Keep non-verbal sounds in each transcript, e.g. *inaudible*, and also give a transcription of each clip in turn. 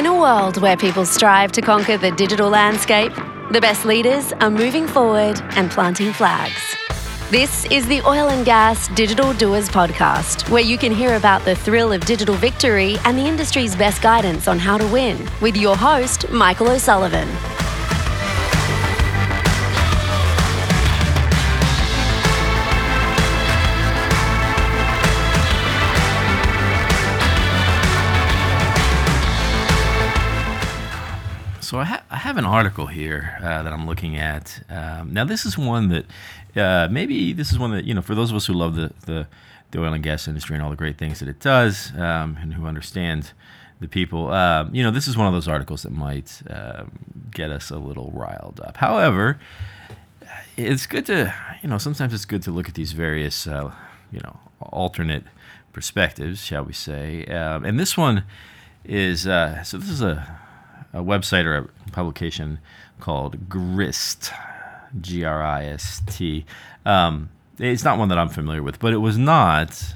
In a world where people strive to conquer the digital landscape, the best leaders are moving forward and planting flags. This is the Oil and Gas Digital Doers podcast, where you can hear about the thrill of digital victory and the industry's best guidance on how to win with your host, Michael O'Sullivan. An article here uh, that I'm looking at. Um, now this is one that uh, maybe this is one that you know for those of us who love the, the, the oil and gas industry and all the great things that it does um, and who understand the people. Uh, you know this is one of those articles that might um, get us a little riled up. However, it's good to you know sometimes it's good to look at these various uh, you know alternate perspectives, shall we say? Um, and this one is uh, so this is a a website or a publication called Grist, G R I S T. Um, it's not one that I'm familiar with, but it was not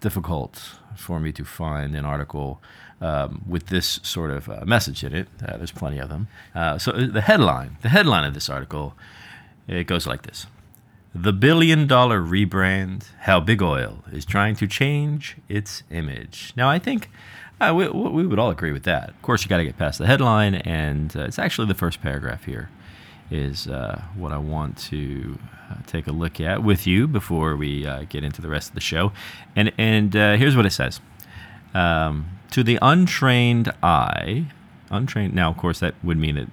difficult for me to find an article um, with this sort of uh, message in it. Uh, there's plenty of them. Uh, so uh, the headline, the headline of this article, it goes like this: The billion dollar rebrand: How Big Oil is trying to change its image. Now, I think uh, we, we, would all agree with that. Of course, you got to get past the headline, and uh, it's actually the first paragraph here is uh, what I want to uh, take a look at with you before we uh, get into the rest of the show. And and uh, here's what it says: um, To the untrained eye, untrained. Now, of course, that would mean that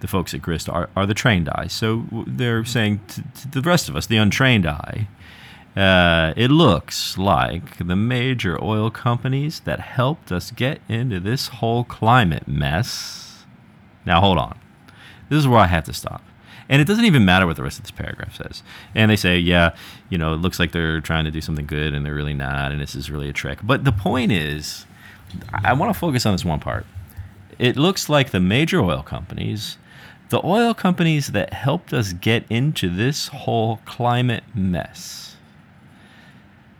the folks at Grist are, are the trained eye. So they're saying to, to the rest of us, the untrained eye uh, it looks like the major oil companies that helped us get into this whole climate mess. Now, hold on. This is where I have to stop. And it doesn't even matter what the rest of this paragraph says. And they say, yeah, you know, it looks like they're trying to do something good and they're really not, and this is really a trick. But the point is, I want to focus on this one part. It looks like the major oil companies, the oil companies that helped us get into this whole climate mess,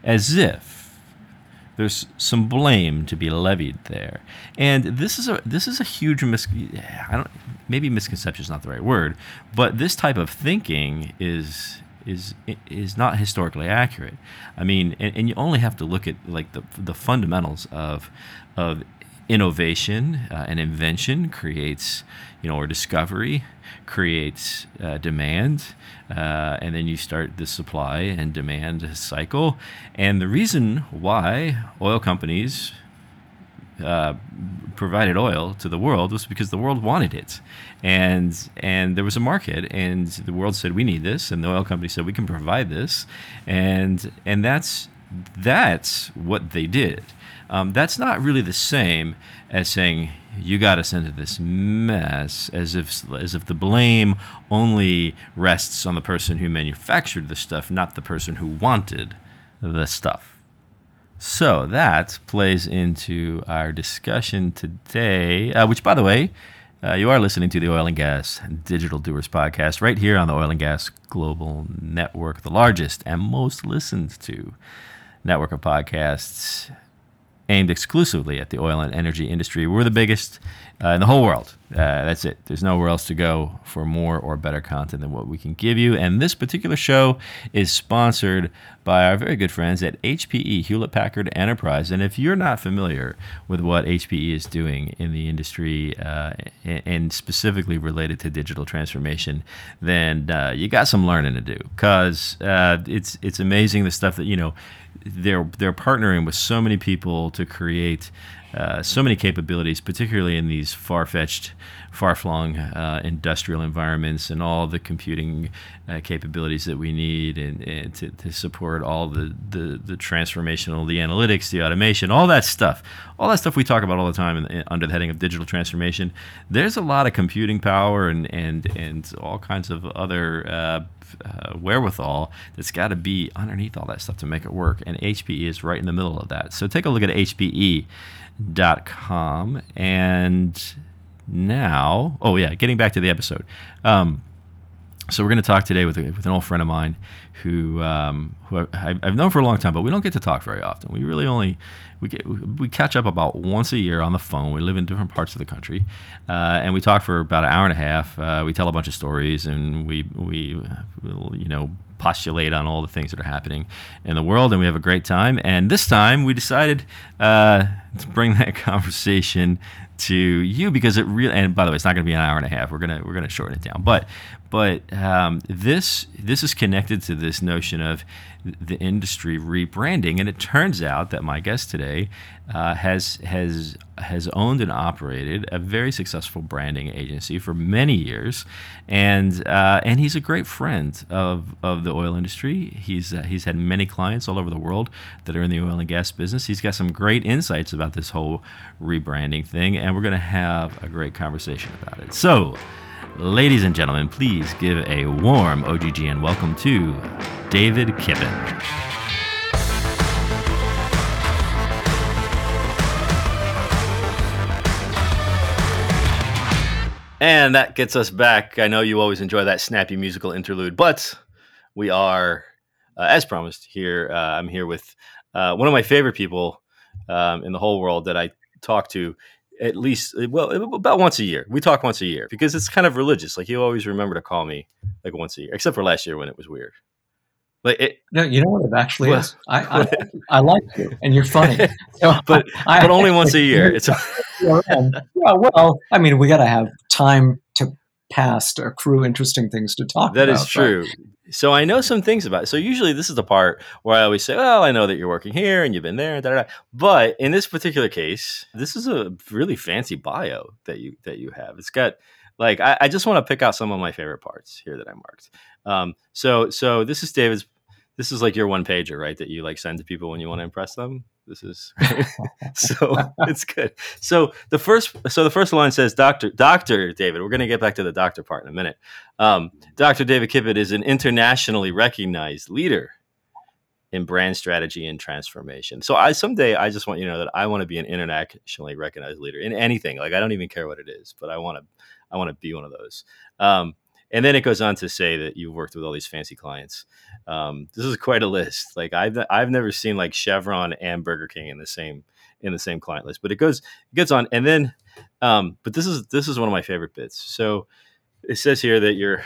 as if there's some blame to be levied there. And this is a this is a huge mis I don't maybe misconception is not the right word, but this type of thinking is is is not historically accurate. I mean, and, and you only have to look at like the the fundamentals of of innovation uh, and invention creates you know or discovery creates uh, demand uh, and then you start the supply and demand cycle. And the reason why oil companies uh, provided oil to the world was because the world wanted it, and and there was a market, and the world said we need this, and the oil company said we can provide this, and and that's that's what they did. Um, that's not really the same as saying you got us into this mess, as if as if the blame only rests on the person who manufactured the stuff, not the person who wanted the stuff. So that plays into our discussion today, uh, which, by the way, uh, you are listening to the Oil and Gas Digital Doers podcast right here on the Oil and Gas Global Network, the largest and most listened to network of podcasts aimed exclusively at the oil and energy industry. We're the biggest uh, in the whole world. Uh, that's it. There's nowhere else to go for more or better content than what we can give you. And this particular show is sponsored by our very good friends at HPE Hewlett Packard Enterprise. And if you're not familiar with what HPE is doing in the industry uh, and specifically related to digital transformation, then uh, you got some learning to do because uh, it's it's amazing the stuff that you know they're they're partnering with so many people to create uh, so many capabilities, particularly in these far fetched, far flung uh, industrial environments and all the computing uh, capabilities that we need and, and to, to, support all the, the, the, transformational, the analytics, the automation, all that stuff. All that stuff we talk about all the time in, in, under the heading of digital transformation. There's a lot of computing power and, and, and all kinds of other uh, wherewithal that's got to be underneath all that stuff to make it work. And HPE is right in the middle of that. So take a look at HPE.com. And now, oh, yeah, getting back to the episode. Um, so we're going to talk today with, with an old friend of mine who um, who I, have known for a long time, but we don't get to talk very often. We really only we get we catch up about once a year on the phone. We live in different parts of the country, uh, and we talk for about an hour and a half. Uh, we tell a bunch of stories, and we we you know postulate on all the things that are happening in the world, and we have a great time. And this time, we decided uh, to bring that *laughs* conversation to you because it really. And by the way, it's not going to be an hour and a half. We're gonna we're gonna shorten it down. But but um, this this is connected to this notion of the industry rebranding, and it turns out that my guest today uh, has has has owned and operated a very successful branding agency for many years, and uh, and he's a great friend of, of the oil industry. He's uh, he's had many clients all over the world that are in the oil and gas business. He's got some great insights about this whole rebranding thing, and we're going to have a great conversation about it. So. Ladies and gentlemen, please give a warm OGGN welcome to David Kippen. And that gets us back. I know you always enjoy that snappy musical interlude, but we are, uh, as promised, here. Uh, I'm here with uh, one of my favorite people um, in the whole world that I talk to at least eh, well eh, about once a year. We talk once a year because it's kind of religious. Like you always remember to call me like once a year, except for last year when it was weird. Like it, no, you know what it actually is. I, *laughs* I, I like you, and you're funny. *laughs* So but I, but only once a year. It's *laughs* yeah. Well, I mean, we got to have time to pass to accrue interesting things to talk. That about, is true. Right? So I know some things about it. So usually this is the part where I always say, "Well, I know that you're working here and you've been there." Da, da, da. But in this particular case, this is a really fancy bio that you that you have. It's got like I, I just want to pick out some of my favorite parts here that I marked. Um, so so this is David's. This is like your one pager, right? That you like send to people when you want to impress them. This is *laughs* so it's good. So the first, so the first line says, "Doctor, Doctor David." We're going to get back to the doctor part in a minute. Um, Doctor David Kippen is an internationally recognized leader in brand strategy and transformation. So I someday I just want you to know that I want to be an internationally recognized leader in anything. Like I don't even care what it is, but I want to I want to be one of those. Um, and then it goes on to say that you've worked with all these fancy clients. Um, this is quite a list. Like I've I've never seen like Chevron and Burger King in the same in the same client list. But it goes it gets on, and then um, but this is this is one of my favorite bits. So it says here that you're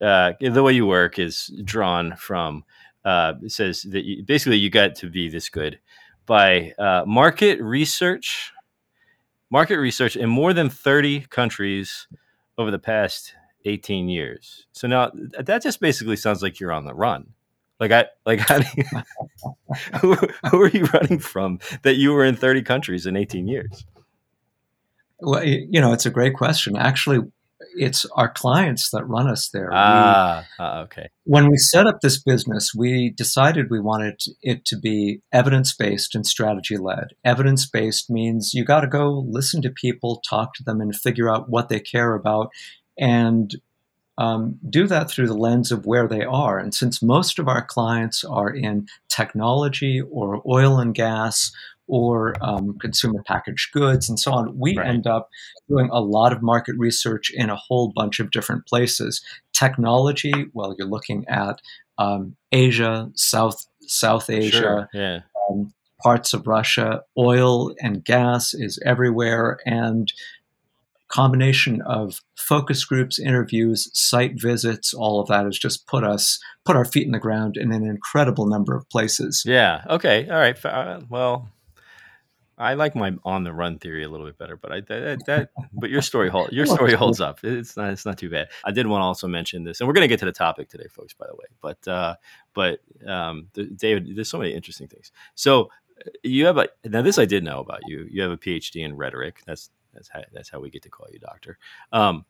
uh, the way you work is drawn from. Uh, it says that you, basically you got to be this good by uh, market research, market research in more than 30 countries over the past 18 years. So now that just basically sounds like you're on the run. Like I like how do you, *laughs* who, who are you running from that you were in 30 countries in 18 years? Well, you know, it's a great question. Actually, it's our clients that run us there. Ah, we, uh, okay. When we set up this business, we decided we wanted it to be evidence based and strategy led. Evidence based means you got to go listen to people, talk to them, and figure out what they care about and um, do that through the lens of where they are. And since most of our clients are in technology or oil and gas or um, consumer packaged goods and so on, we right. end up doing a lot of market research in a whole bunch of different places. Technology, well, you're looking at um, Asia, South South Asia, sure. yeah. Um, parts of Russia. Oil and gas is everywhere, and combination of focus groups, interviews, site visits, all of that has just put us put our feet in the ground in an incredible number of places. Yeah. Okay. All right. Uh, well, I like my on the run theory a little bit better, but I that, that but your story hold your *laughs* story holds up. It's not it's not too bad. I did want to also mention this, and we're going to get to the topic today, folks. By the way, but uh, but um, David, there's so many interesting things. So uh, you have a now this I did know about you. You have a PhD in rhetoric. That's that's how that's how we get to call you doctor. Um,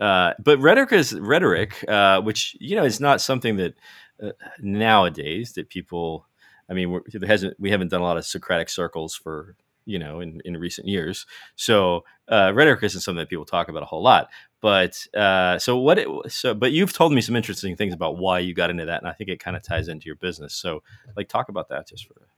uh, but rhetoric is rhetoric, uh, which you know is not something that uh, nowadays that people. I mean, there hasn't we haven't done a lot of Socratic circles for you know in, in recent years. So uh, rhetoric isn't something that people talk about a whole lot. But uh, so what? It, so but you've told me some interesting things about why you got into that, and I think it kind of ties into your business. So like talk about that just for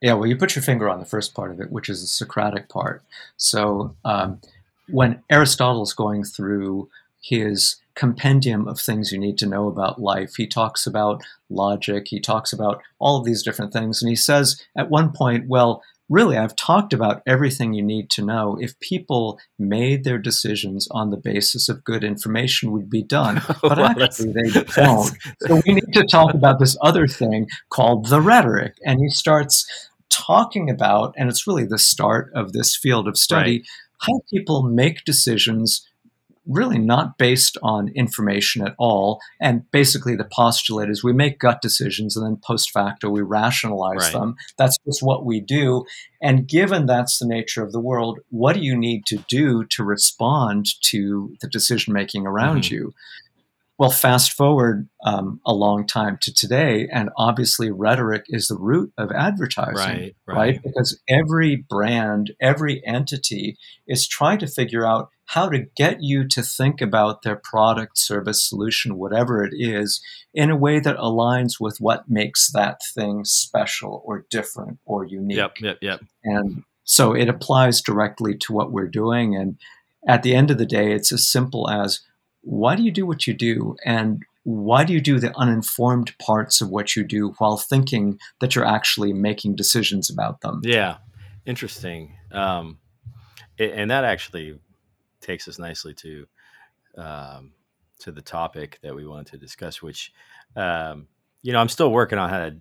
yeah, well, you put your finger on the first part of it, which is the Socratic part. So um, when Aristotle's going through his compendium of things you need to know about life. He talks about logic, he talks about all of these different things. And he says at one point, well, really, I've talked about everything you need to know. If people made their decisions on the basis of good information, would be done. *laughs* But well, actually, they *laughs* don't. So we need to talk about this other thing called the rhetoric. And he starts talking about, and it's really the start of this field of study, right. how people make decisions really not based on information at all. And basically, the postulate is we make gut decisions and then post facto we rationalize right. them. That's just what we do. And given that's the nature of the world, what do you need to do to respond to the decision making around mm-hmm. you? Well, fast forward um, a long time to today, and obviously rhetoric is the root of advertising, right, right? right? Because every brand, every entity is trying to figure out how to get you to think about their product, service, solution, whatever it is, in a way that aligns with what makes that thing special or different or unique. Yep, yep, yep. And so it applies directly to what we're doing. And at the end of the day, it's as simple as why do you do what you do? And why do you do the uninformed parts of what you do while thinking that you're actually making decisions about them? Yeah, interesting. Um, and that actually takes us nicely to um, to the topic that we wanted to discuss, which um, you know I'm still working on how to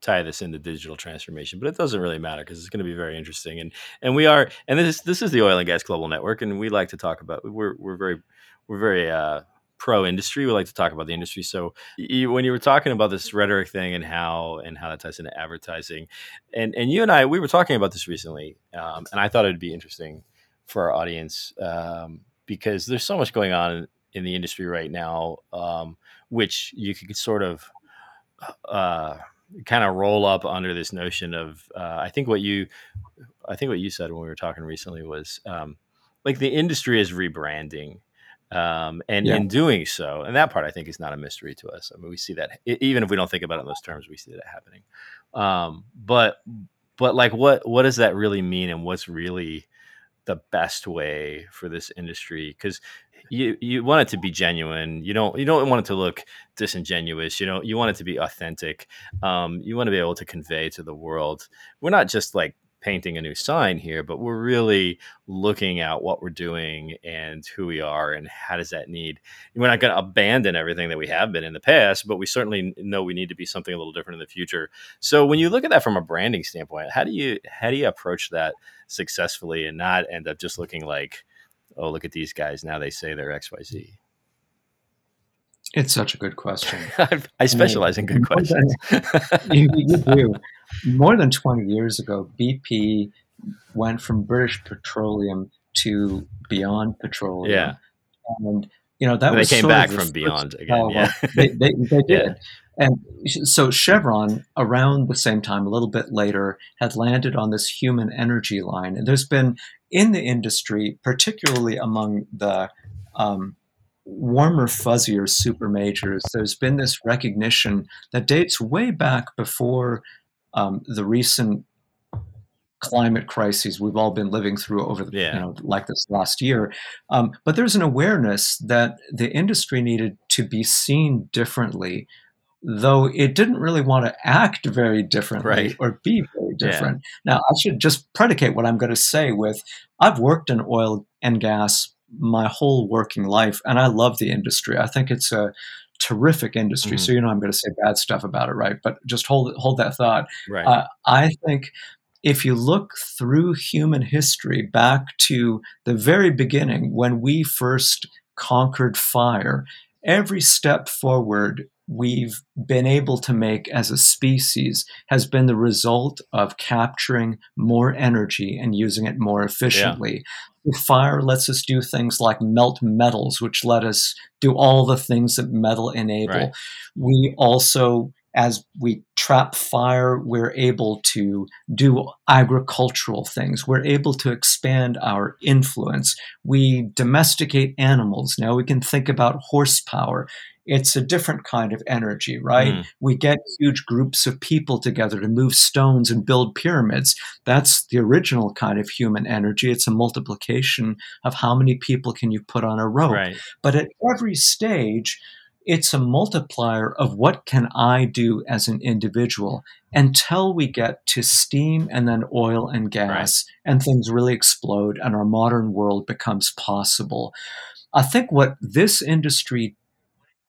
tie this into digital transformation, but it doesn't really matter because it's going to be very interesting. And and we are and this this is the Oil and Gas Global Network, and we like to talk about we're we're very we're very uh, pro industry. We like to talk about the industry. So you, when you were talking about this rhetoric thing and how and how that ties into advertising, and and you and I we were talking about this recently, um, and I thought it'd be interesting for our audience um, because there's so much going on in the industry right now, um, which you could sort of uh, kind of roll up under this notion of. Uh, I think what you, I think what you said when we were talking recently was um, like the industry is rebranding. Um, and yeah. in doing so, and that part I think is not a mystery to us. I mean, we see that even if we don't think about it in those terms, we see that happening. Um, but, but like, what what does that really mean, and what's really the best way for this industry because you you want it to be genuine. You don't you don't want it to look disingenuous you know you want it to be authentic. Um, you want to be able to convey to the world. We're not just like painting a new sign here, but we're really looking at what we're doing and who we are and how does that need. We're not going to abandon everything that we have been in the past, but we certainly know we need to be something a little different in the future. So when you look at that from a branding standpoint, how do you how do you approach that successfully and not end up just looking like, oh, look at these guys now they say they're X Y Z. It's such a good question. *laughs* I specialize in good questions. *laughs* you, you *laughs* do more than 20 years ago, BP went from British Petroleum to Beyond Petroleum. Yeah. And, you know, that they was came back from Beyond again. Yeah. they, they, they did. Yeah. And so Chevron, around the same time, a little bit later, had landed on this human energy line. And there's been in the industry, particularly among the um, warmer, fuzzier super majors, there's been this recognition that dates way back before um, the recent climate crises we've all been living through over the, yeah. you know, like this last year. Um, but there's an awareness that the industry needed to be seen differently, though it didn't really want to act very differently right. or be very different. Yeah. Now, I should just predicate what I'm going to say with I've worked in oil and gas my whole working life, and I love the industry. I think it's a terrific industry. Mm-hmm. So you know I'm going to say bad stuff about it, right? But just hold hold that thought. Right. Uh, I think if you look through human history back to the very beginning when we first conquered fire, every step forward we've been able to make as a species has been the result of capturing more energy and using it more efficiently. Yeah. Fire lets us do things like melt metals, which let us do all the things that metal enable. Right. We also as we trap fire, we're able to do agricultural things. We're able to expand our influence. We domesticate animals. Now we can think about horsepower it's a different kind of energy, right? Mm. We get huge groups of people together to move stones and build pyramids. That's the original kind of human energy. It's a multiplication of how many people can you put on a rope. Right. But at every stage, it's a multiplier of what can I do as an individual until we get to steam and then oil and gas and things really explode and our modern world becomes possible. I think what this industry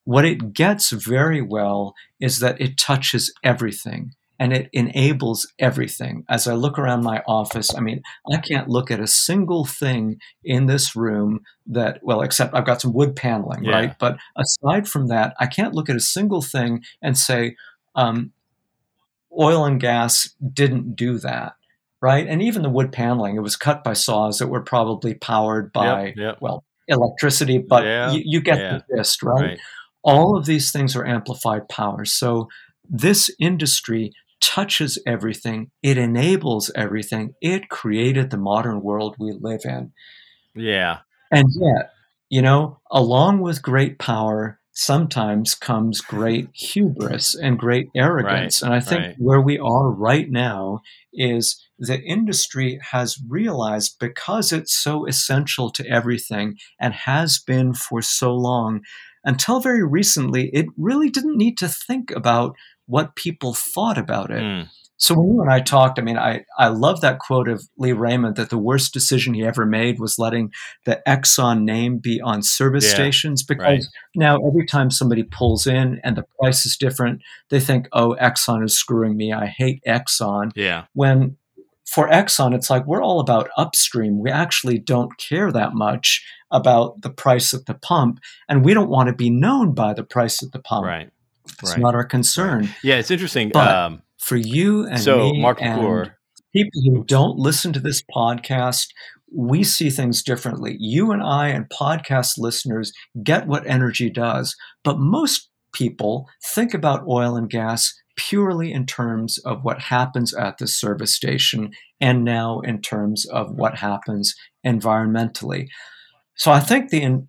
what it gets very well is that it touches everything and it enables everything. As I look around my office, I mean, I can't look at a single thing in this room that, well, except I've got some wood paneling, Yeah. right? But aside from that, I can't look at a single thing and say, um, oil and gas didn't do that, right? And even the wood paneling, it was cut by saws that were probably powered by, Yep, yep. well, electricity, but Yeah, you, you get yeah. the gist, right? Right. All of these things are amplified powers. So this industry touches everything, it enables everything, it created the modern world we live in. Yeah. And yet, you know, along with great power, sometimes comes great hubris and great arrogance. Right, and I think right. where we are right now is the industry has realized because it's so essential to everything and has been for so long, until very recently, it really didn't need to think about what people thought about it. Mm. So when you and I talked, I mean, I, I love that quote of Lee Raymond that the worst decision he ever made was letting the Exxon name be on service Yeah, stations because right. now every time somebody pulls in and the price is different, they think, oh, Exxon is screwing me. I hate Exxon. Yeah. When for Exxon, it's like we're all about upstream. We actually don't care that much about the price at the pump, and we don't want to be known by the price at the pump. Right. It's Right. not our concern. Yeah. It's interesting. But um, For you and so me Mark and people who don't listen to this podcast, we see things differently. You and I and podcast listeners get what energy does, but most people think about oil and gas purely in terms of what happens at the service station and now in terms of what happens environmentally. So I think the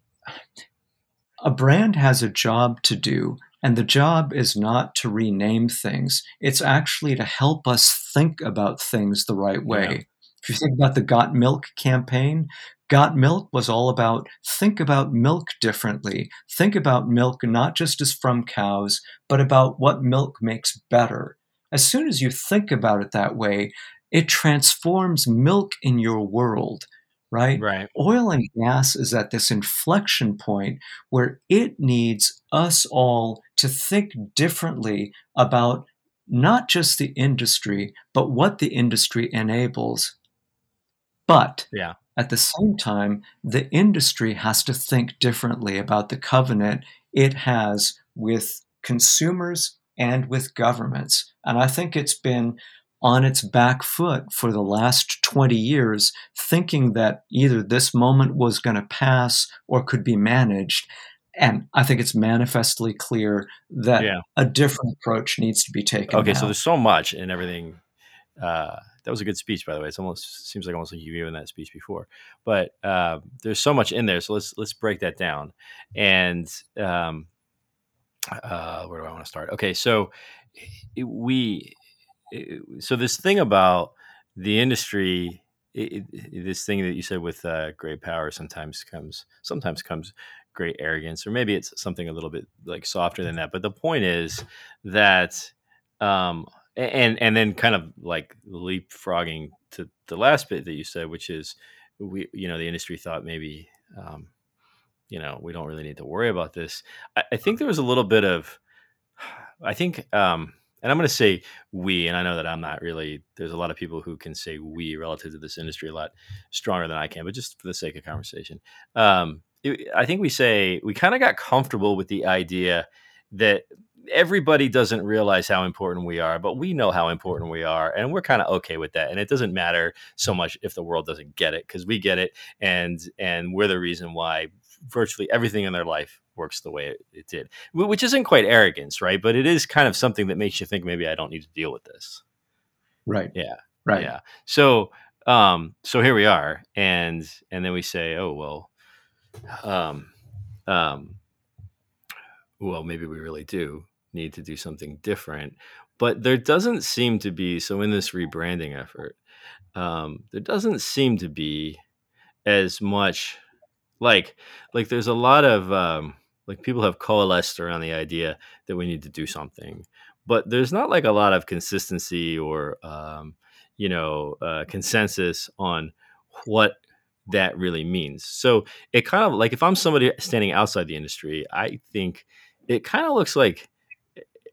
a brand has a job to do and the job is not to rename things. It's actually to help us think about things the right way. Yeah. If you think about the Got Milk campaign, Got Milk was all about think about milk differently. Think about milk not just as from cows, but about what milk makes better. As soon as you think about it that way, it transforms milk in your world, right? Right. oil and gas is at this inflection point where it needs us all to think differently about not just the industry, but what the industry enables. But Yeah. At the same time, the industry has to think differently about the covenant it has with consumers and with governments. And I think it's been on its back foot for the last 20 years, thinking that either this moment was going to pass or could be managed. And I think it's manifestly clear that Yeah. a different approach needs to be taken. Okay. now. So there's so much and everything. Uh, that was a good speech, by the way. It's almost seems like almost like you've given that speech before, but uh, there's so much in there. So let's let's break that down. And um, uh, where do I want to start? Okay, so it- we it- so this thing about the industry, it, it- this thing that you said with uh, great power sometimes comes sometimes comes great arrogance, or maybe it's something a little bit like softer than that. But the point is that um, and and then kind of like leapfrogging to the last bit that you said, which is we you know the industry thought maybe um, you know we don't really need to worry about this. I, I think there was a little bit of I think um, and I'm going to say we, and I know that I'm not really. There's a lot of people who can say we relative to this industry a lot stronger than I can, but just for the sake of conversation, um, it, I think we say we kind of got comfortable with the idea that everybody doesn't realize how important we are, but we know how important we are, and we're kind of okay with that. And it doesn't matter so much if the world doesn't get it because we get it, and and we're the reason why virtually everything in their life works the way it, it did, which isn't quite arrogance, right? But it is kind of something that makes you think maybe I don't need to deal with this. right, Yeah. right. Yeah. So um so here we are and and then we say, "Oh, well um um well, maybe we really do need to do something different. But there doesn't seem to be, so in this rebranding effort, um, there doesn't seem to be as much like, like there's a lot of, um, like people have coalesced around the idea that we need to do something, but there's not like a lot of consistency or, um, you know, uh, consensus on what that really means. So it kind of like if I'm somebody standing outside the industry, I think it kind of looks like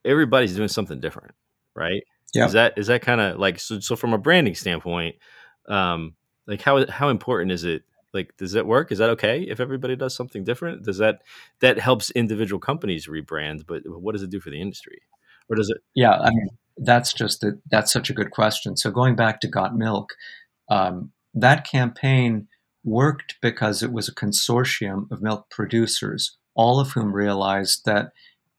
everybody's doing something different, right? Yeah. Is that is that kind of like so? So from a branding standpoint, um, like how how important is it? Like, does that work? Is that okay if everybody does something different? Does that that helps individual companies rebrand? But what does it do for the industry? Or does it? Yeah, I mean that's just a, that's such a good question. So going back to Got Milk, um, that campaign worked because it was a consortium of milk producers, all of whom realized that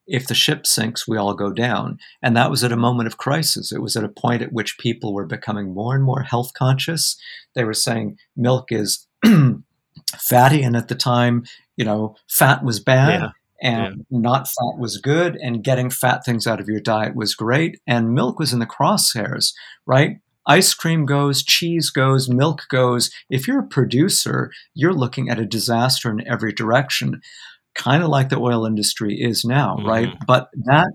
if the ship sinks, we all go down. And that was at a moment of crisis. It was at a point at which people were becoming more and more health conscious. They were saying milk is *clears throat* fatty, and at the time, you know, fat was bad. Yeah. And yeah. not fat was good, and getting fat things out of your diet was great. And milk was in the crosshairs, right? ice cream goes, cheese goes, milk goes. If you're a producer, you're looking at a disaster in every direction, kind of like the oil industry is now, mm-hmm. right? But that,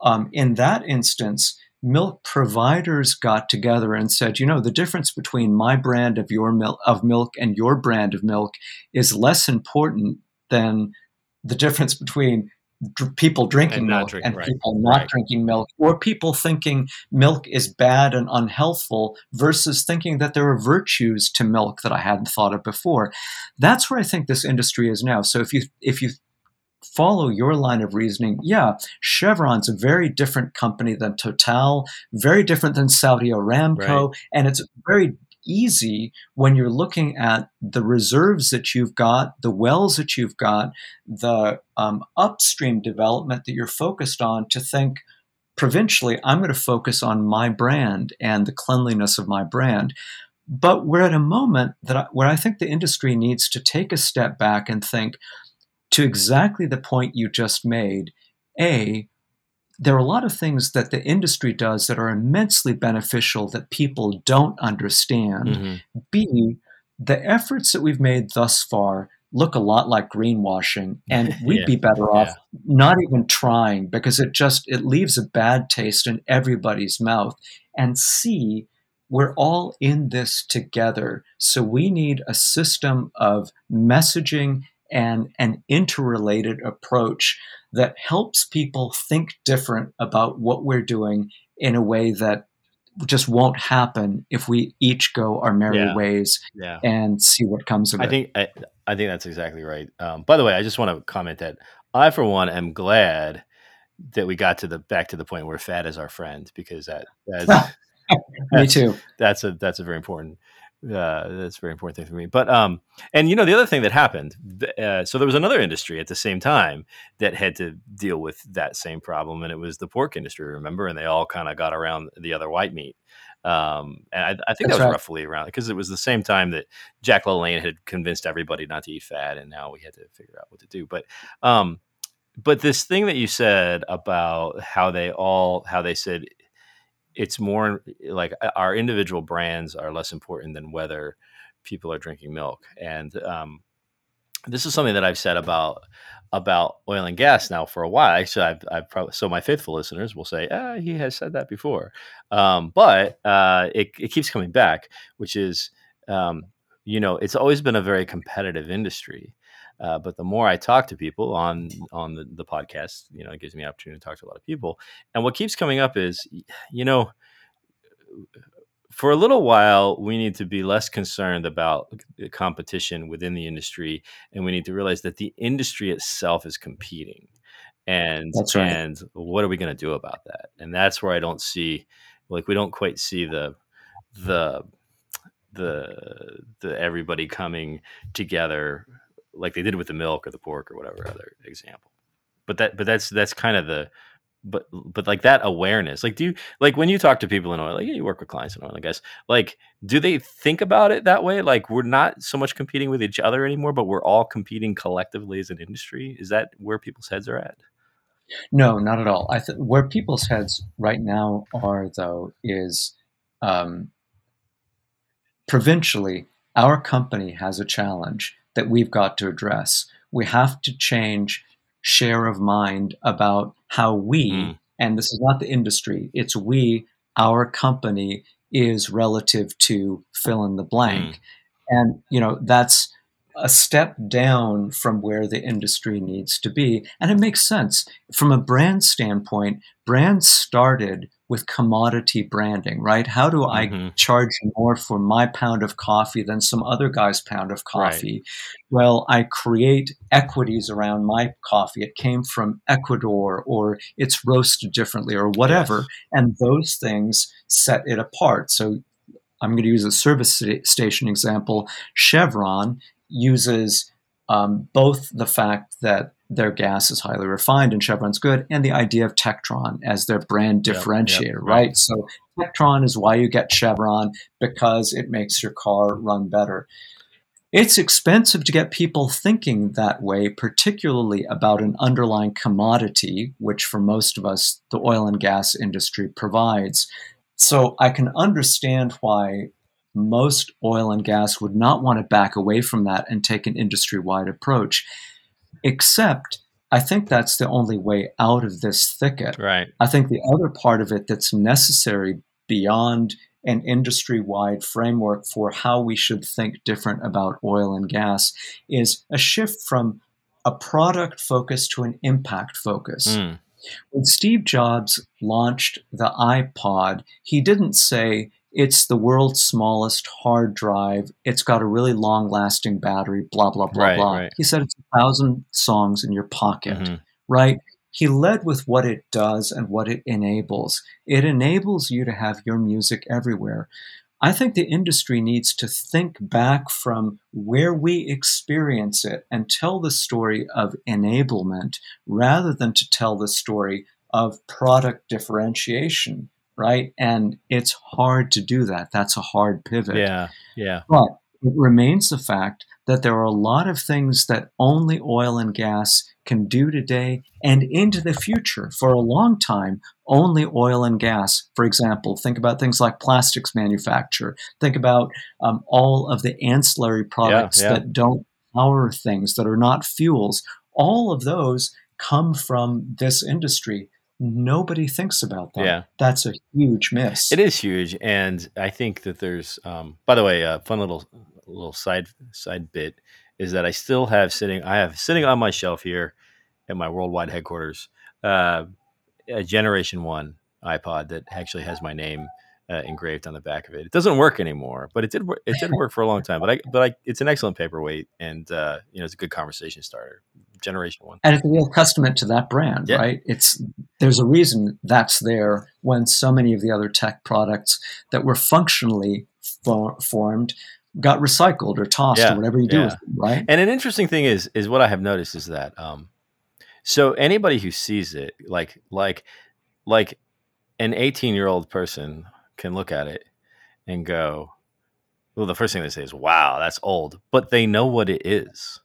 um, in that instance, milk providers got together and said, you know, the difference between my brand of your milk of milk and your brand of milk is less important than the difference between dr- people drinking milk drink, and right, people not right. drinking milk, or people thinking milk is bad and unhealthful versus thinking that there are virtues to milk that I hadn't thought of before. That's where I think this industry is now. So if you if you follow your line of reasoning, yeah, Chevron's a very different company than Total, very different than Saudi Aramco, right. and it's very easy when you're looking at the reserves that you've got, the wells that you've got, the um, upstream development that you're focused on to think provincially, I'm going to focus on my brand and the cleanliness of my brand. But we're at a moment that I, where I think the industry needs to take a step back and think to exactly the point you just made. A, there are a lot of things that the industry does that are immensely beneficial that people don't understand. Mm-hmm. B, the efforts that we've made thus far look a lot like greenwashing and *laughs* we'd yeah. be better off yeah. not even trying because it just it leaves a bad taste in everybody's mouth and c we're all in this together so we need a system of messaging and an interrelated approach that helps people think different about what we're doing in a way that just won't happen if we each go our merry yeah. ways yeah. and see what comes of I it. Think, I think I think that's exactly right. Um, by the way, I just want to comment that I, for one, am glad that we got to the back to the point where fat is our friend because that that's, *laughs* me too. *laughs* That's a that's a very important uh, that's a very important thing for me. But um, and you know the other thing that happened, uh, so there was another industry at the same time that had to deal with that same problem, and it was the pork industry. Remember, and they all kind of got around the other white meat. Um, and I, I think that's that was right. roughly around because it was the same time that Jack LaLanne had convinced everybody not to eat fat, and now we had to figure out what to do. But um, but this thing that you said about how they all how they said it's more like our individual brands are less important than whether people are drinking milk. And um, this is something that I've said about about oil and gas now for a while. Actually, I've, I've probably so my faithful listeners will say, ah, he has said that before, um, but uh, it, it keeps coming back, which is um, you know it's always been a very competitive industry. Uh, but the more I talk to people on on the, the podcast, you know, it gives me an opportunity to talk to a lot of people. And what keeps coming up is, you know, for a little while, we need to be less concerned about competition within the industry, and we need to realize that the industry itself is competing. And right. and what are we going to do about that? And that's where I don't see, like, we don't quite see the the the the everybody coming together like they did with the milk or the pork or whatever other example. But that but that's that's kind of the but but like that awareness like do you like when you talk to people in oil like you work with clients in oil i guess like do they think about it that way? Like we're not so much competing with each other anymore but we're all competing collectively as an industry? Is that where people's heads are at? No not at all. I think where people's heads right now are though is um, provincially our company has a challenge that we've got to address we have to change share of mind about how we, mm. and this is not the industry, it's we, our company is relative to fill in the blank. Mm. And, you know, that's a step down from where the industry needs to be. And it makes sense. From a brand standpoint, brands started with commodity branding, right? How do I mm-hmm. charge more for my pound of coffee than some other guy's pound of coffee? Right. Well, I create equities around my coffee. It came from Ecuador or it's roasted differently or whatever. Yes. And those things set it apart. So I'm going to use a service station example. Chevron uses um, both the fact that their gas is highly refined and Chevron's good, and the idea of Techron as their brand differentiator, yep, yep, right? right? So Techron is why you get Chevron because it makes your car run better. It's expensive to get people thinking that way, particularly about an underlying commodity, which for most of us, the oil and gas industry provides. So I can understand why most oil and gas would not want to back away from that and take an industry wide approach. Except, I think that's the only way out of this thicket. Right. I think the other part of it that's necessary beyond an industry wide framework for how we should think different about oil and gas is a shift from a product focus to an impact focus. Mm. When Steve Jobs launched the iPod, he didn't say, it's the world's smallest hard drive. It's got a really long lasting battery, blah, blah, blah, right, blah. Right. He said it's a thousand songs in your pocket, mm-hmm. right? He led with what it does and what it enables. It enables you to have your music everywhere. I think the industry needs to think back from where we experience it and tell the story of enablement rather than to tell the story of product differentiation right? And it's hard to do that. That's a hard pivot. Yeah, yeah. But it remains the fact that there are a lot of things that only oil and gas can do today and into the future. For a long time, only oil and gas, for example, think about things like plastics manufacture, think about um, all of the ancillary products yeah, yeah. that don't power things, that are not fuels. All of those come from this industry nobody thinks about that. Yeah. That's a huge miss. It is huge. And I think that there's, um, by the way, a fun little, little side, side bit is that I still have sitting, I have sitting on my shelf here at my worldwide headquarters, uh, a generation one iPod that actually has my name uh, engraved on the back of it. It doesn't work anymore, but it did work. It did work for a long time. But I, but I, it's an excellent paperweight, and uh, you know, it's a good conversation starter generation one. And it's a real testament to that brand, yeah. right? It's there's a reason that's there when so many of the other tech products that were functionally for, formed got recycled or tossed yeah, or whatever you do yeah. with them, right? And an interesting thing is is what I have noticed is that um, so anybody who sees it, like like like an 18 year old person can look at it and go, well, the first thing they say is, "Wow, that's old," but they know what it is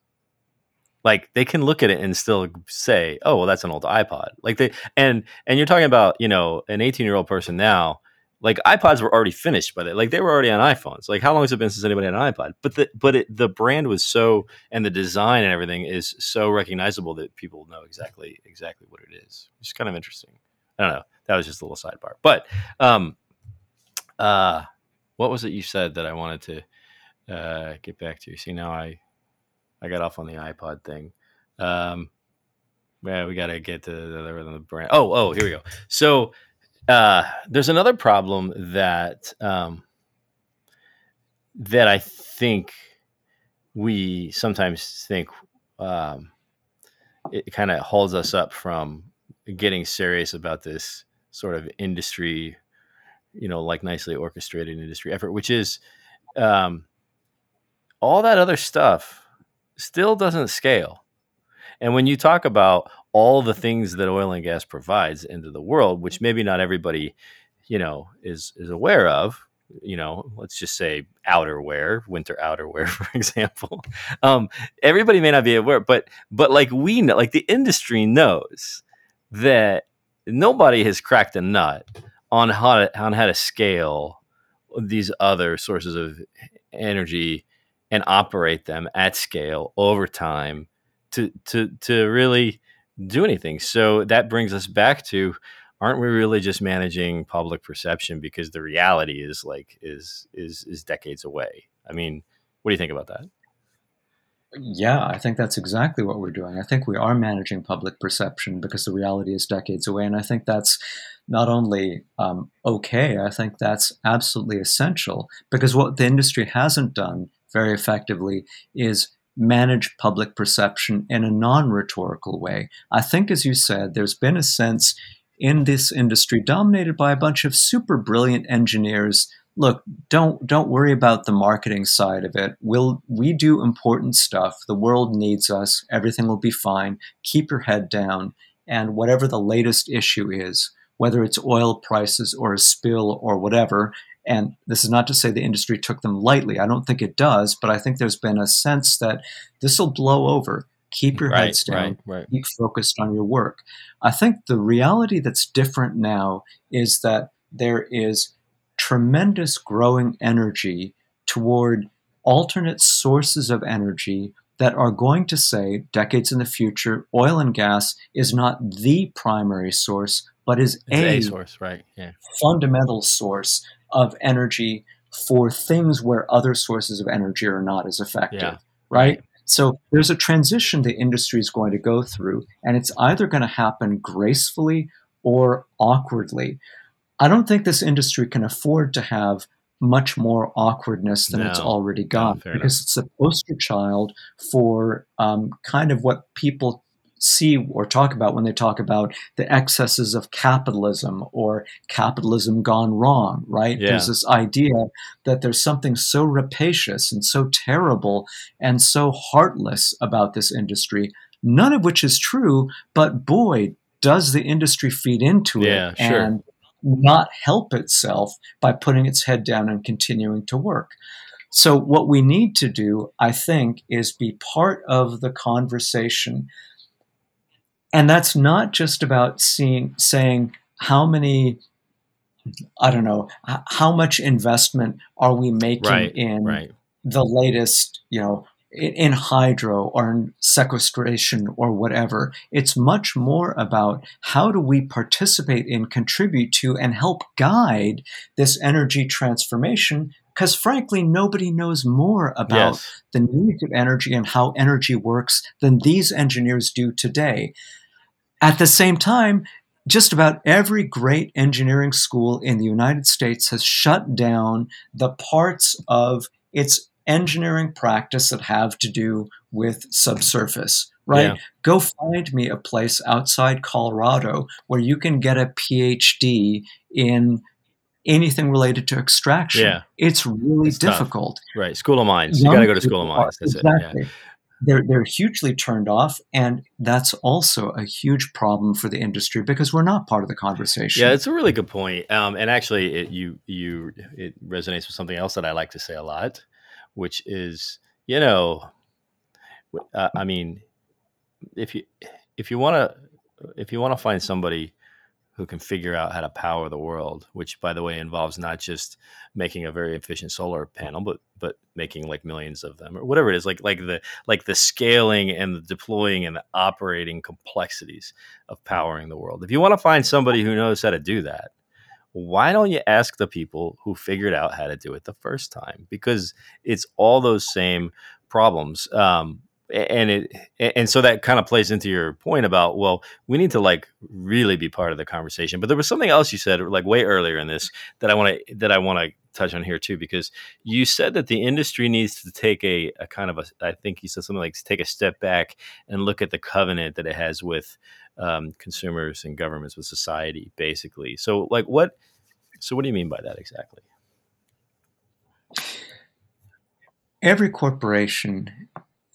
like they can look at it and still say, "Oh, well, that's an old iPod." Like they and and you're talking about you know an 18 year old person now. Like iPods were already finished by that. Like they were already on iPhones. Like how long has it been since anybody had an iPod? But the but it, the brand was so and the design and everything is so recognizable that people know exactly exactly what it is. It's kind of interesting. I don't know. That was just a little sidebar. But um, uh, what was it you said that I wanted to uh, get back to? See now I I got off on the iPod thing. Um, yeah, we got to get to the other the brand. Oh, oh, here we go. So uh, there's another problem that um, that I think we sometimes think um, it kind of holds us up from getting serious about this sort of industry, you know, like nicely orchestrated industry effort, which is um, all that other stuff still doesn't scale. And when you talk about all the things that oil and gas provides into the world, which maybe not everybody, you know, is is aware of. You know, let's just say outerwear, winter outerwear, *laughs* for example. Um, everybody may not be aware, but but like we know, like the industry knows that nobody has cracked a nut on how to, on how to scale these other sources of energy and operate them at scale over time to to to really do anything. So that brings us back to aren't we really just managing public perception because the reality is like is is is decades away. I mean, what do you think about that? Yeah, I think that's exactly what we're doing. I think we are managing public perception because the reality is decades away. And I think that's not only um, okay, I think that's absolutely essential because what the industry hasn't done very effectively is manage public perception in a non rhetorical way. I think, as you said, there's been a sense in this industry dominated by a bunch of super brilliant engineers look don't don't worry about the marketing side of it. We'll we do important stuff. The world needs us. Everything will be fine. Keep your head down. And whatever the latest issue is whether it's oil prices or a spill or whatever and this is not to say the industry took them lightly i don't think it does but i think there's been a sense that this will blow over keep your Right, heads down right, right. keep focused on your work i think the reality that's different now is that there is tremendous growing energy toward alternate sources of energy that are going to say, decades in the future, oil and gas is not the primary source, but is a, a source, right? Yeah. fundamental source of energy for things where other sources of energy are not as effective, Yeah. right? So there's a transition the industry is going to go through, and it's either going to happen gracefully or awkwardly. I don't think this industry can afford to have much more awkwardness than it's already got fair because it's a poster child for um, kind of what people see or talk about when they talk about the excesses of capitalism or capitalism gone wrong, right? Yeah. There's this idea that there's something so rapacious and so terrible and so heartless about this industry, none of which is true, but boy, does the industry feed into Yeah, it sure. and not help itself by putting its head down and continuing to work. So, what we need to do, I think, is be part of the conversation. And that's not just about seeing, saying how many, I don't know how much investment are we making Right, in Right. the latest, you know, in, hydro or in sequestration or whatever. It's much more about how do we participate in, contribute to, and help guide this energy transformation. Because frankly, nobody knows more about Yes. the needs of energy and how energy works than these engineers do today. At the same time, just about every great engineering school in the United States has shut down the parts of its engineering practice that have to do with subsurface, right? Yeah. Go find me a place outside Colorado where you can get a PhD in anything related to extraction. Yeah. It's really It's tough. difficult. Right. School of Mines. You got to go to School of Mines. That's it. Yeah. They're, they're hugely turned off, and that's also a huge problem for the industry because we're not part of the conversation. Yeah, it's a really good point. Um, and actually, it, you you it resonates with something else that I like to say a lot, which is you know, uh, I mean, if you if you want to if you want to find somebody who can figure out how to power the world, which by the way involves not just making a very efficient solar panel, but but making like millions of them or whatever it is, like like the like the scaling and the deploying and the operating complexities of powering the world. If you want to find somebody who knows how to do that, why don't you ask the people who figured out how to do it the first time? Because it's all those same problems. Um, and it and so that kind of plays into your point about well we need to like really be part of the conversation. But there was something else you said like way earlier in this that i want to that i want to touch on here too because you said that the industry needs to take a, a kind of a i think you said something like take a step back and look at the covenant that it has with um, consumers and governments with society basically. So like what so what do you mean by that exactly? Every corporation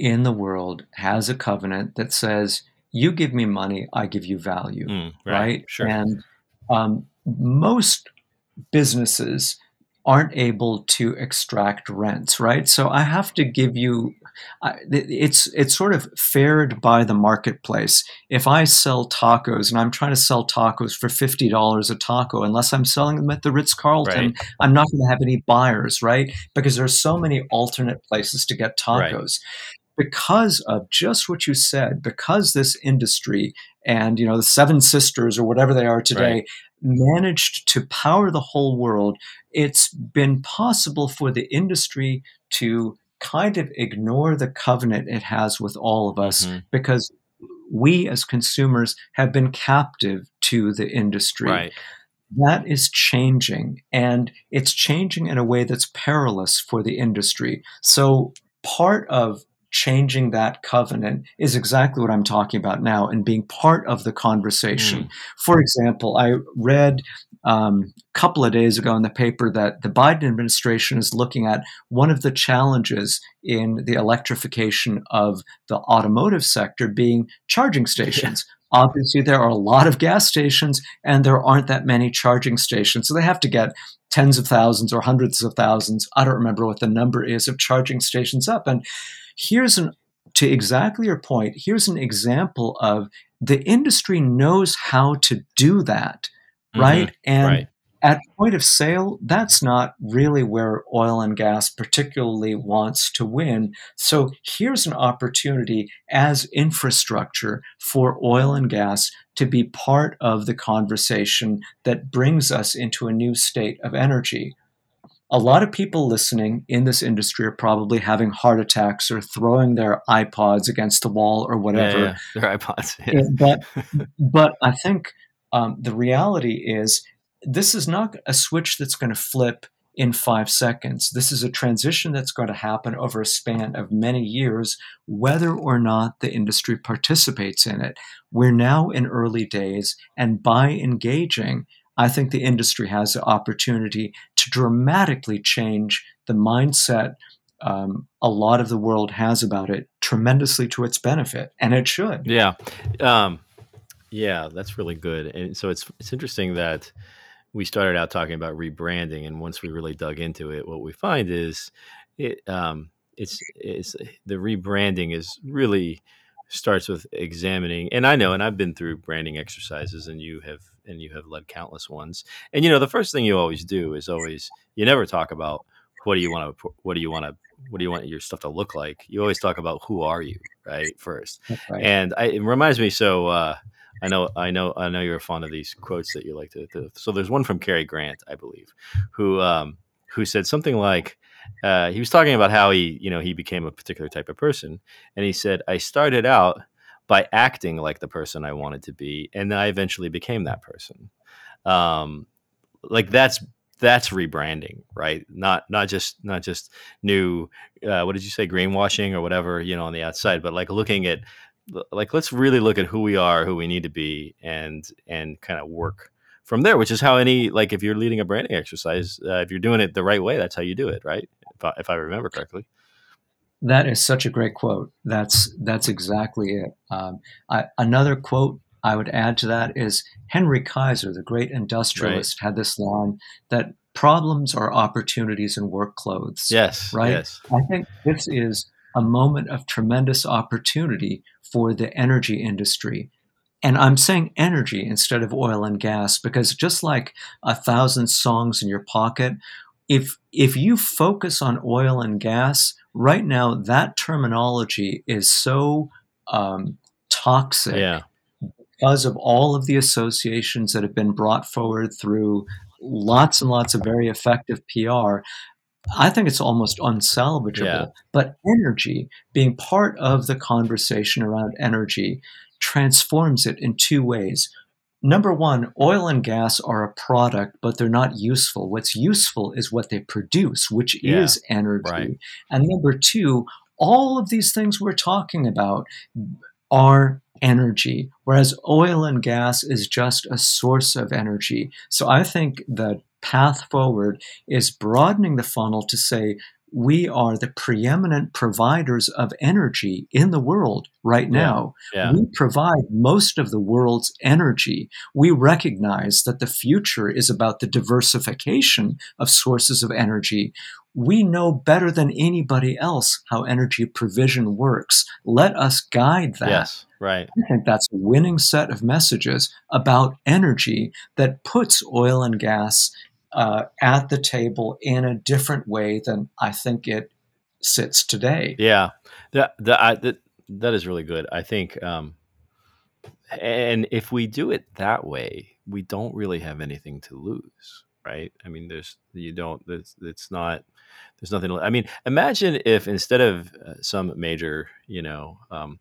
in the world has a covenant that says you give me money, I give you value, Mm, right. right? Sure. And um, most businesses aren't able to extract rents, right? So I have to give you. I, it's it's sort of fared by the marketplace. If I sell tacos and I'm trying to sell tacos for fifty dollars a taco, unless I'm selling them at the Ritz Carlton, Right. I'm not going to have any buyers, right? Because there's so many alternate places to get Right. Because of just what you said, because this industry and you know the Seven Sisters or whatever they are today Right. managed to power the whole world, it's been possible for the industry to kind of ignore the covenant it has with all of us Mhm. because we as consumers have been captive to the industry. Right. That is changing, and it's changing in a way that's perilous for the industry. So, part of changing that covenant is exactly what I'm talking about now and being part of the conversation. For example, I read um, a couple of days ago in the paper that the Biden administration is looking at one of the challenges in the electrification of the automotive sector being charging *laughs* stations. Obviously, there are a lot of gas stations and there aren't that many charging stations. So they have to get tens of thousands or hundreds of thousands. I don't remember what the number is of charging stations up. And here's an, to exactly your point, here's an example of the industry knows how to do that, mm-hmm. right? And Right. at point of sale, that's not really where oil and gas particularly wants to win. So here's an opportunity as infrastructure for oil and gas to be part of the conversation that brings us into a new state of energy. A lot of people listening in this industry are probably having heart attacks or throwing their iPods against the wall or whatever. Yeah, yeah. Their iPods. *laughs* Yeah. But *laughs* but I think um, the reality is this is not a switch that's going to flip in five seconds. This is a transition that's going to happen over a span of many years, whether or not the industry participates in it. We're now in early days, and by engaging, I think the industry has the opportunity to dramatically change the mindset um, a lot of the world has about it tremendously to its benefit, and it should. Yeah. Um, yeah, that's really good. And so it's it's interesting that we started out talking about rebranding, and once we really dug into it, what we find is it um, it's it's the rebranding is really starts with examining and i know and i've been through branding exercises and you have and you have led countless ones and you know the first thing you always do is always you never talk about what do you want to what do you want to what do you want your stuff to look like you always talk about who are you right first Right. and I, it reminds me. So uh, I know, I know, I know you're fond of these quotes that you like to. to so there's one from Cary Grant, I believe, who um, who said something like uh, he was talking about how he, you know, he became a particular type of person, and he said, "I started out by acting like the person I wanted to be, and then I eventually became that person." Um, like that's that's rebranding, right? Not not just not just new. Uh, what did you say? Greenwashing or whatever, you know, on the outside, but like looking at like let's really look at who we are, who we need to be, and and kind of work from there. Which is how any like if you're leading a branding exercise, uh, if you're doing it the right way, that's how you do it, right? If I, if I remember correctly. That is such a great quote. That's that's exactly it. Um, I, another quote I would add to that is Henry Kaiser, the great industrialist, had this line that problems are opportunities in work clothes. Yes. Right? Yes. I think this is a moment of tremendous opportunity for the energy industry. And I'm saying energy instead of oil and gas because just like a thousand songs in your pocket, if if you focus on oil and gas right now, that terminology is so um, toxic Yeah. because of all of the associations that have been brought forward through lots and lots of very effective PR. I think it's almost unsalvageable. Yeah. But energy, being part of the conversation around energy, transforms it in two ways. Number one, oil and gas are a product, but they're not useful. What's useful is what they produce, which Yeah, is energy. right. And number two, all of these things we're talking about are energy, whereas oil and gas is just a source of energy. So I think the path forward is broadening the funnel to say, we are the preeminent providers of energy in the world right now. Yeah. Yeah. We provide most of the world's energy. We recognize that the future is about the diversification of sources of energy. We know better than anybody else how energy provision works. Let us guide that. Yes, right. I think that's a winning set of messages about energy that puts oil and gas uh, at the table in a different way than I think it sits today. Yeah, that that that is really good. I think, um, and if we do it that way, we don't really have anything to lose, right? I mean, there's you don't. It's, it's not. There's nothing. I mean, imagine if instead of uh, some major, you know, um,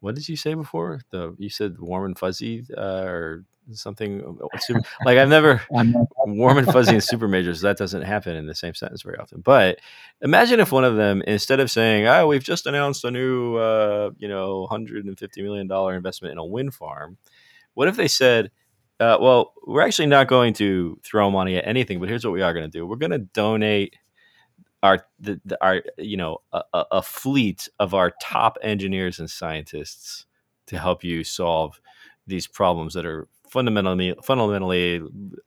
what did you say before? The you said warm and fuzzy uh, or something super, like I've never *laughs* warm and fuzzy and *laughs* super majors. That doesn't happen in the same sentence very often. But imagine if one of them, instead of saying, "Oh, we've just announced a new, uh, you know, hundred and fifty million dollar investment in a wind farm," what if they said, uh, "Well, we're actually not going to throw money at anything, but here's what we are going to do: we're going to donate." Our, the, the, our, you know, a, a fleet of our top engineers and scientists to help you solve these problems that are fundamentally fundamentally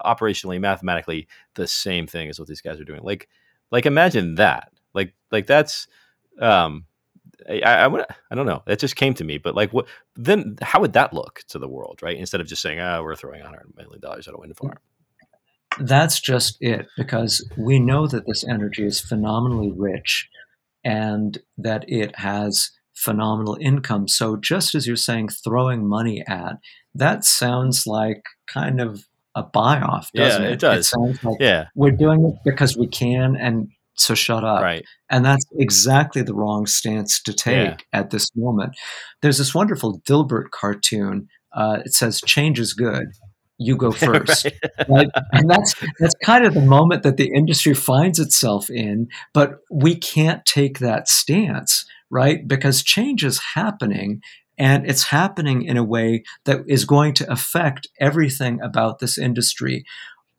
operationally mathematically the same thing as what these guys are doing like like imagine that like like that's um I, I, I, I don't know. That just came to me, but like, what then? How would that look to the world, right? Instead of just saying, "Ah, oh, we're throwing hundred million dollars at a wind farm." That's just it, because we know that this energy is phenomenally rich, and that it has phenomenal income. So, just as you're saying, throwing money at that sounds like kind of a buy off, doesn't yeah, it? It does. It sounds like yeah. we're doing it because we can and so shut up. Right. And that's exactly the wrong stance to take Yeah. at this moment. There's this wonderful Dilbert cartoon. Uh, it says, change is good. You go *laughs* first. Right. right? And that's that's kind of the moment that the industry finds itself in, but we can't take that stance, right? Because change is happening and it's happening in a way that is going to affect everything about this industry.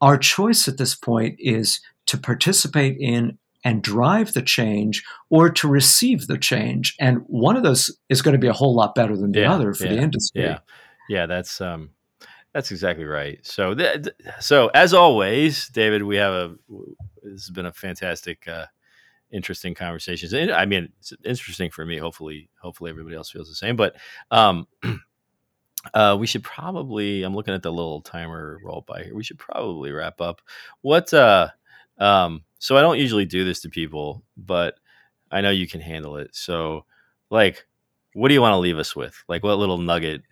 Our choice at this point is to participate in and drive the change or to receive the change. And one of those is going to be a whole lot better than the Yeah, other for the industry. Yeah, yeah, that's um, that's exactly right. So, th- so as always, David, we have a this has been a fantastic, uh, interesting conversations. I mean, it's interesting for me. Hopefully, hopefully everybody else feels the same. But um, *clears throat* uh, we should probably. I'm looking at the little timer roll by here. We should probably wrap up. What? Uh, um, so I don't usually do this to people, but I know you can handle it. So, like, what do you want to leave us with? Like, what little nugget,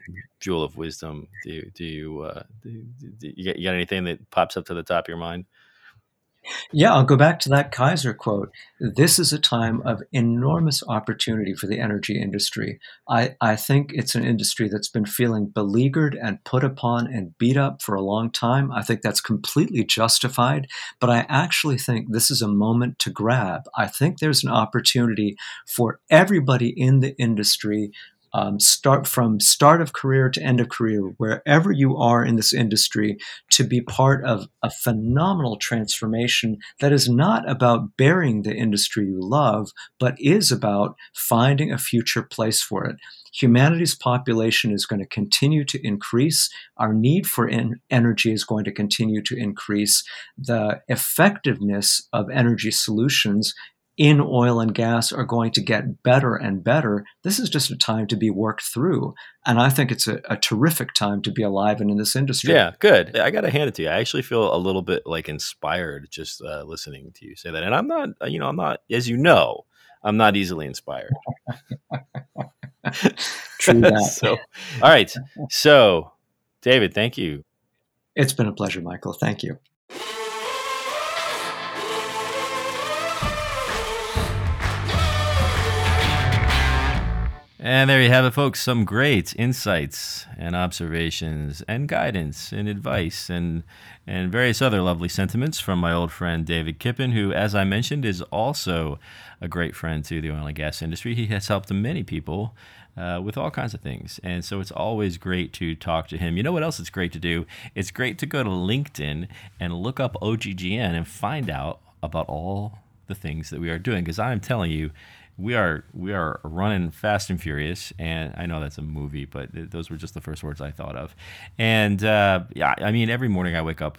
jewel of wisdom do you do you uh, do, do you, got, you got anything that pops up to the top of your mind? Yeah, I'll go back to that Kaiser quote. This is a time of enormous opportunity for the energy industry. I, I think it's an industry that's been feeling beleaguered and put upon and beat up for a long time. I think that's completely justified, but I actually think this is a moment to grab. I think there's an opportunity for everybody in the industry um, start from start of career to end of career, wherever you are in this industry, to be part of a phenomenal transformation that is not about burying the industry you love, but is about finding a future place for it. Humanity's population is going to continue to increase. Our need for en- energy is going to continue to increase. The effectiveness of energy solutions in oil and gas are going to get better and better. This is just a time to be worked through. And I think it's a, a terrific time to be alive and in this industry. Yeah, good. I got to hand it to you. I actually feel a little bit like inspired just uh, listening to you say that. And I'm not, uh, you know, I'm not, as you know, I'm not easily inspired. *laughs* True that. *laughs* so, all right. So, David, thank you. It's been a pleasure, Michael. Thank you. And there you have it, folks. Some great insights and observations and guidance and advice and and various other lovely sentiments from my old friend David Kippen, who, as I mentioned, is also a great friend to the oil and gas industry. He has helped many people uh, with all kinds of things. And so it's always great to talk to him. You know what else it's great to do? It's great to go to LinkedIn and look up OGGN and find out about all the things that we are doing. Because I'm telling you, we are we are running fast and furious, and I know that's a movie, but th- those were just the first words I thought of. And uh, yeah, I mean, every morning I wake up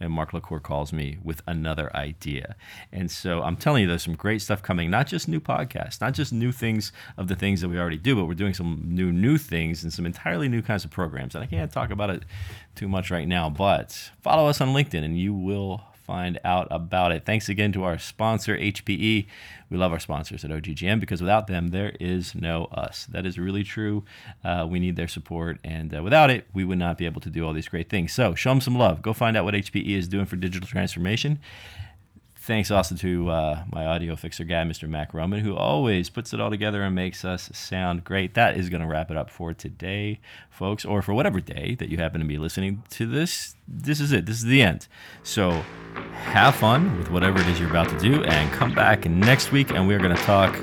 and Mark LaCour calls me with another idea. And so I'm telling you, there's some great stuff coming, not just new podcasts, not just new things of the things that we already do, but we're doing some new, new things and some entirely new kinds of programs. And I can't talk about it too much right now, but follow us on LinkedIn and you will find out about it. Thanks again to our sponsor, HPE. We love our sponsors at OGGN because without them, there is no us. That is really true. Uh, we need their support, and uh, without it, we would not be able to do all these great things. So show them some love. Go find out what HPE is doing for digital transformation. Thanks also to uh, my audio fixer guy, Mr. Mac Roman, who always puts it all together and makes us sound great. That is going to wrap it up for today, folks, or for whatever day that you happen to be listening to this. This is it. This is the end. So have fun with whatever it is you're about to do and come back next week and we're going to talk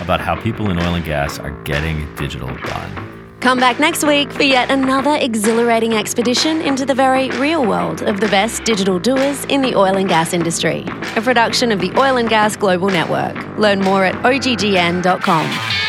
about how people in oil and gas are getting digital done. Come back next week for yet another exhilarating expedition into the very real world of the best digital doers in the oil and gas industry. A production of the Oil and Gas Global Network. Learn more at oggn.com.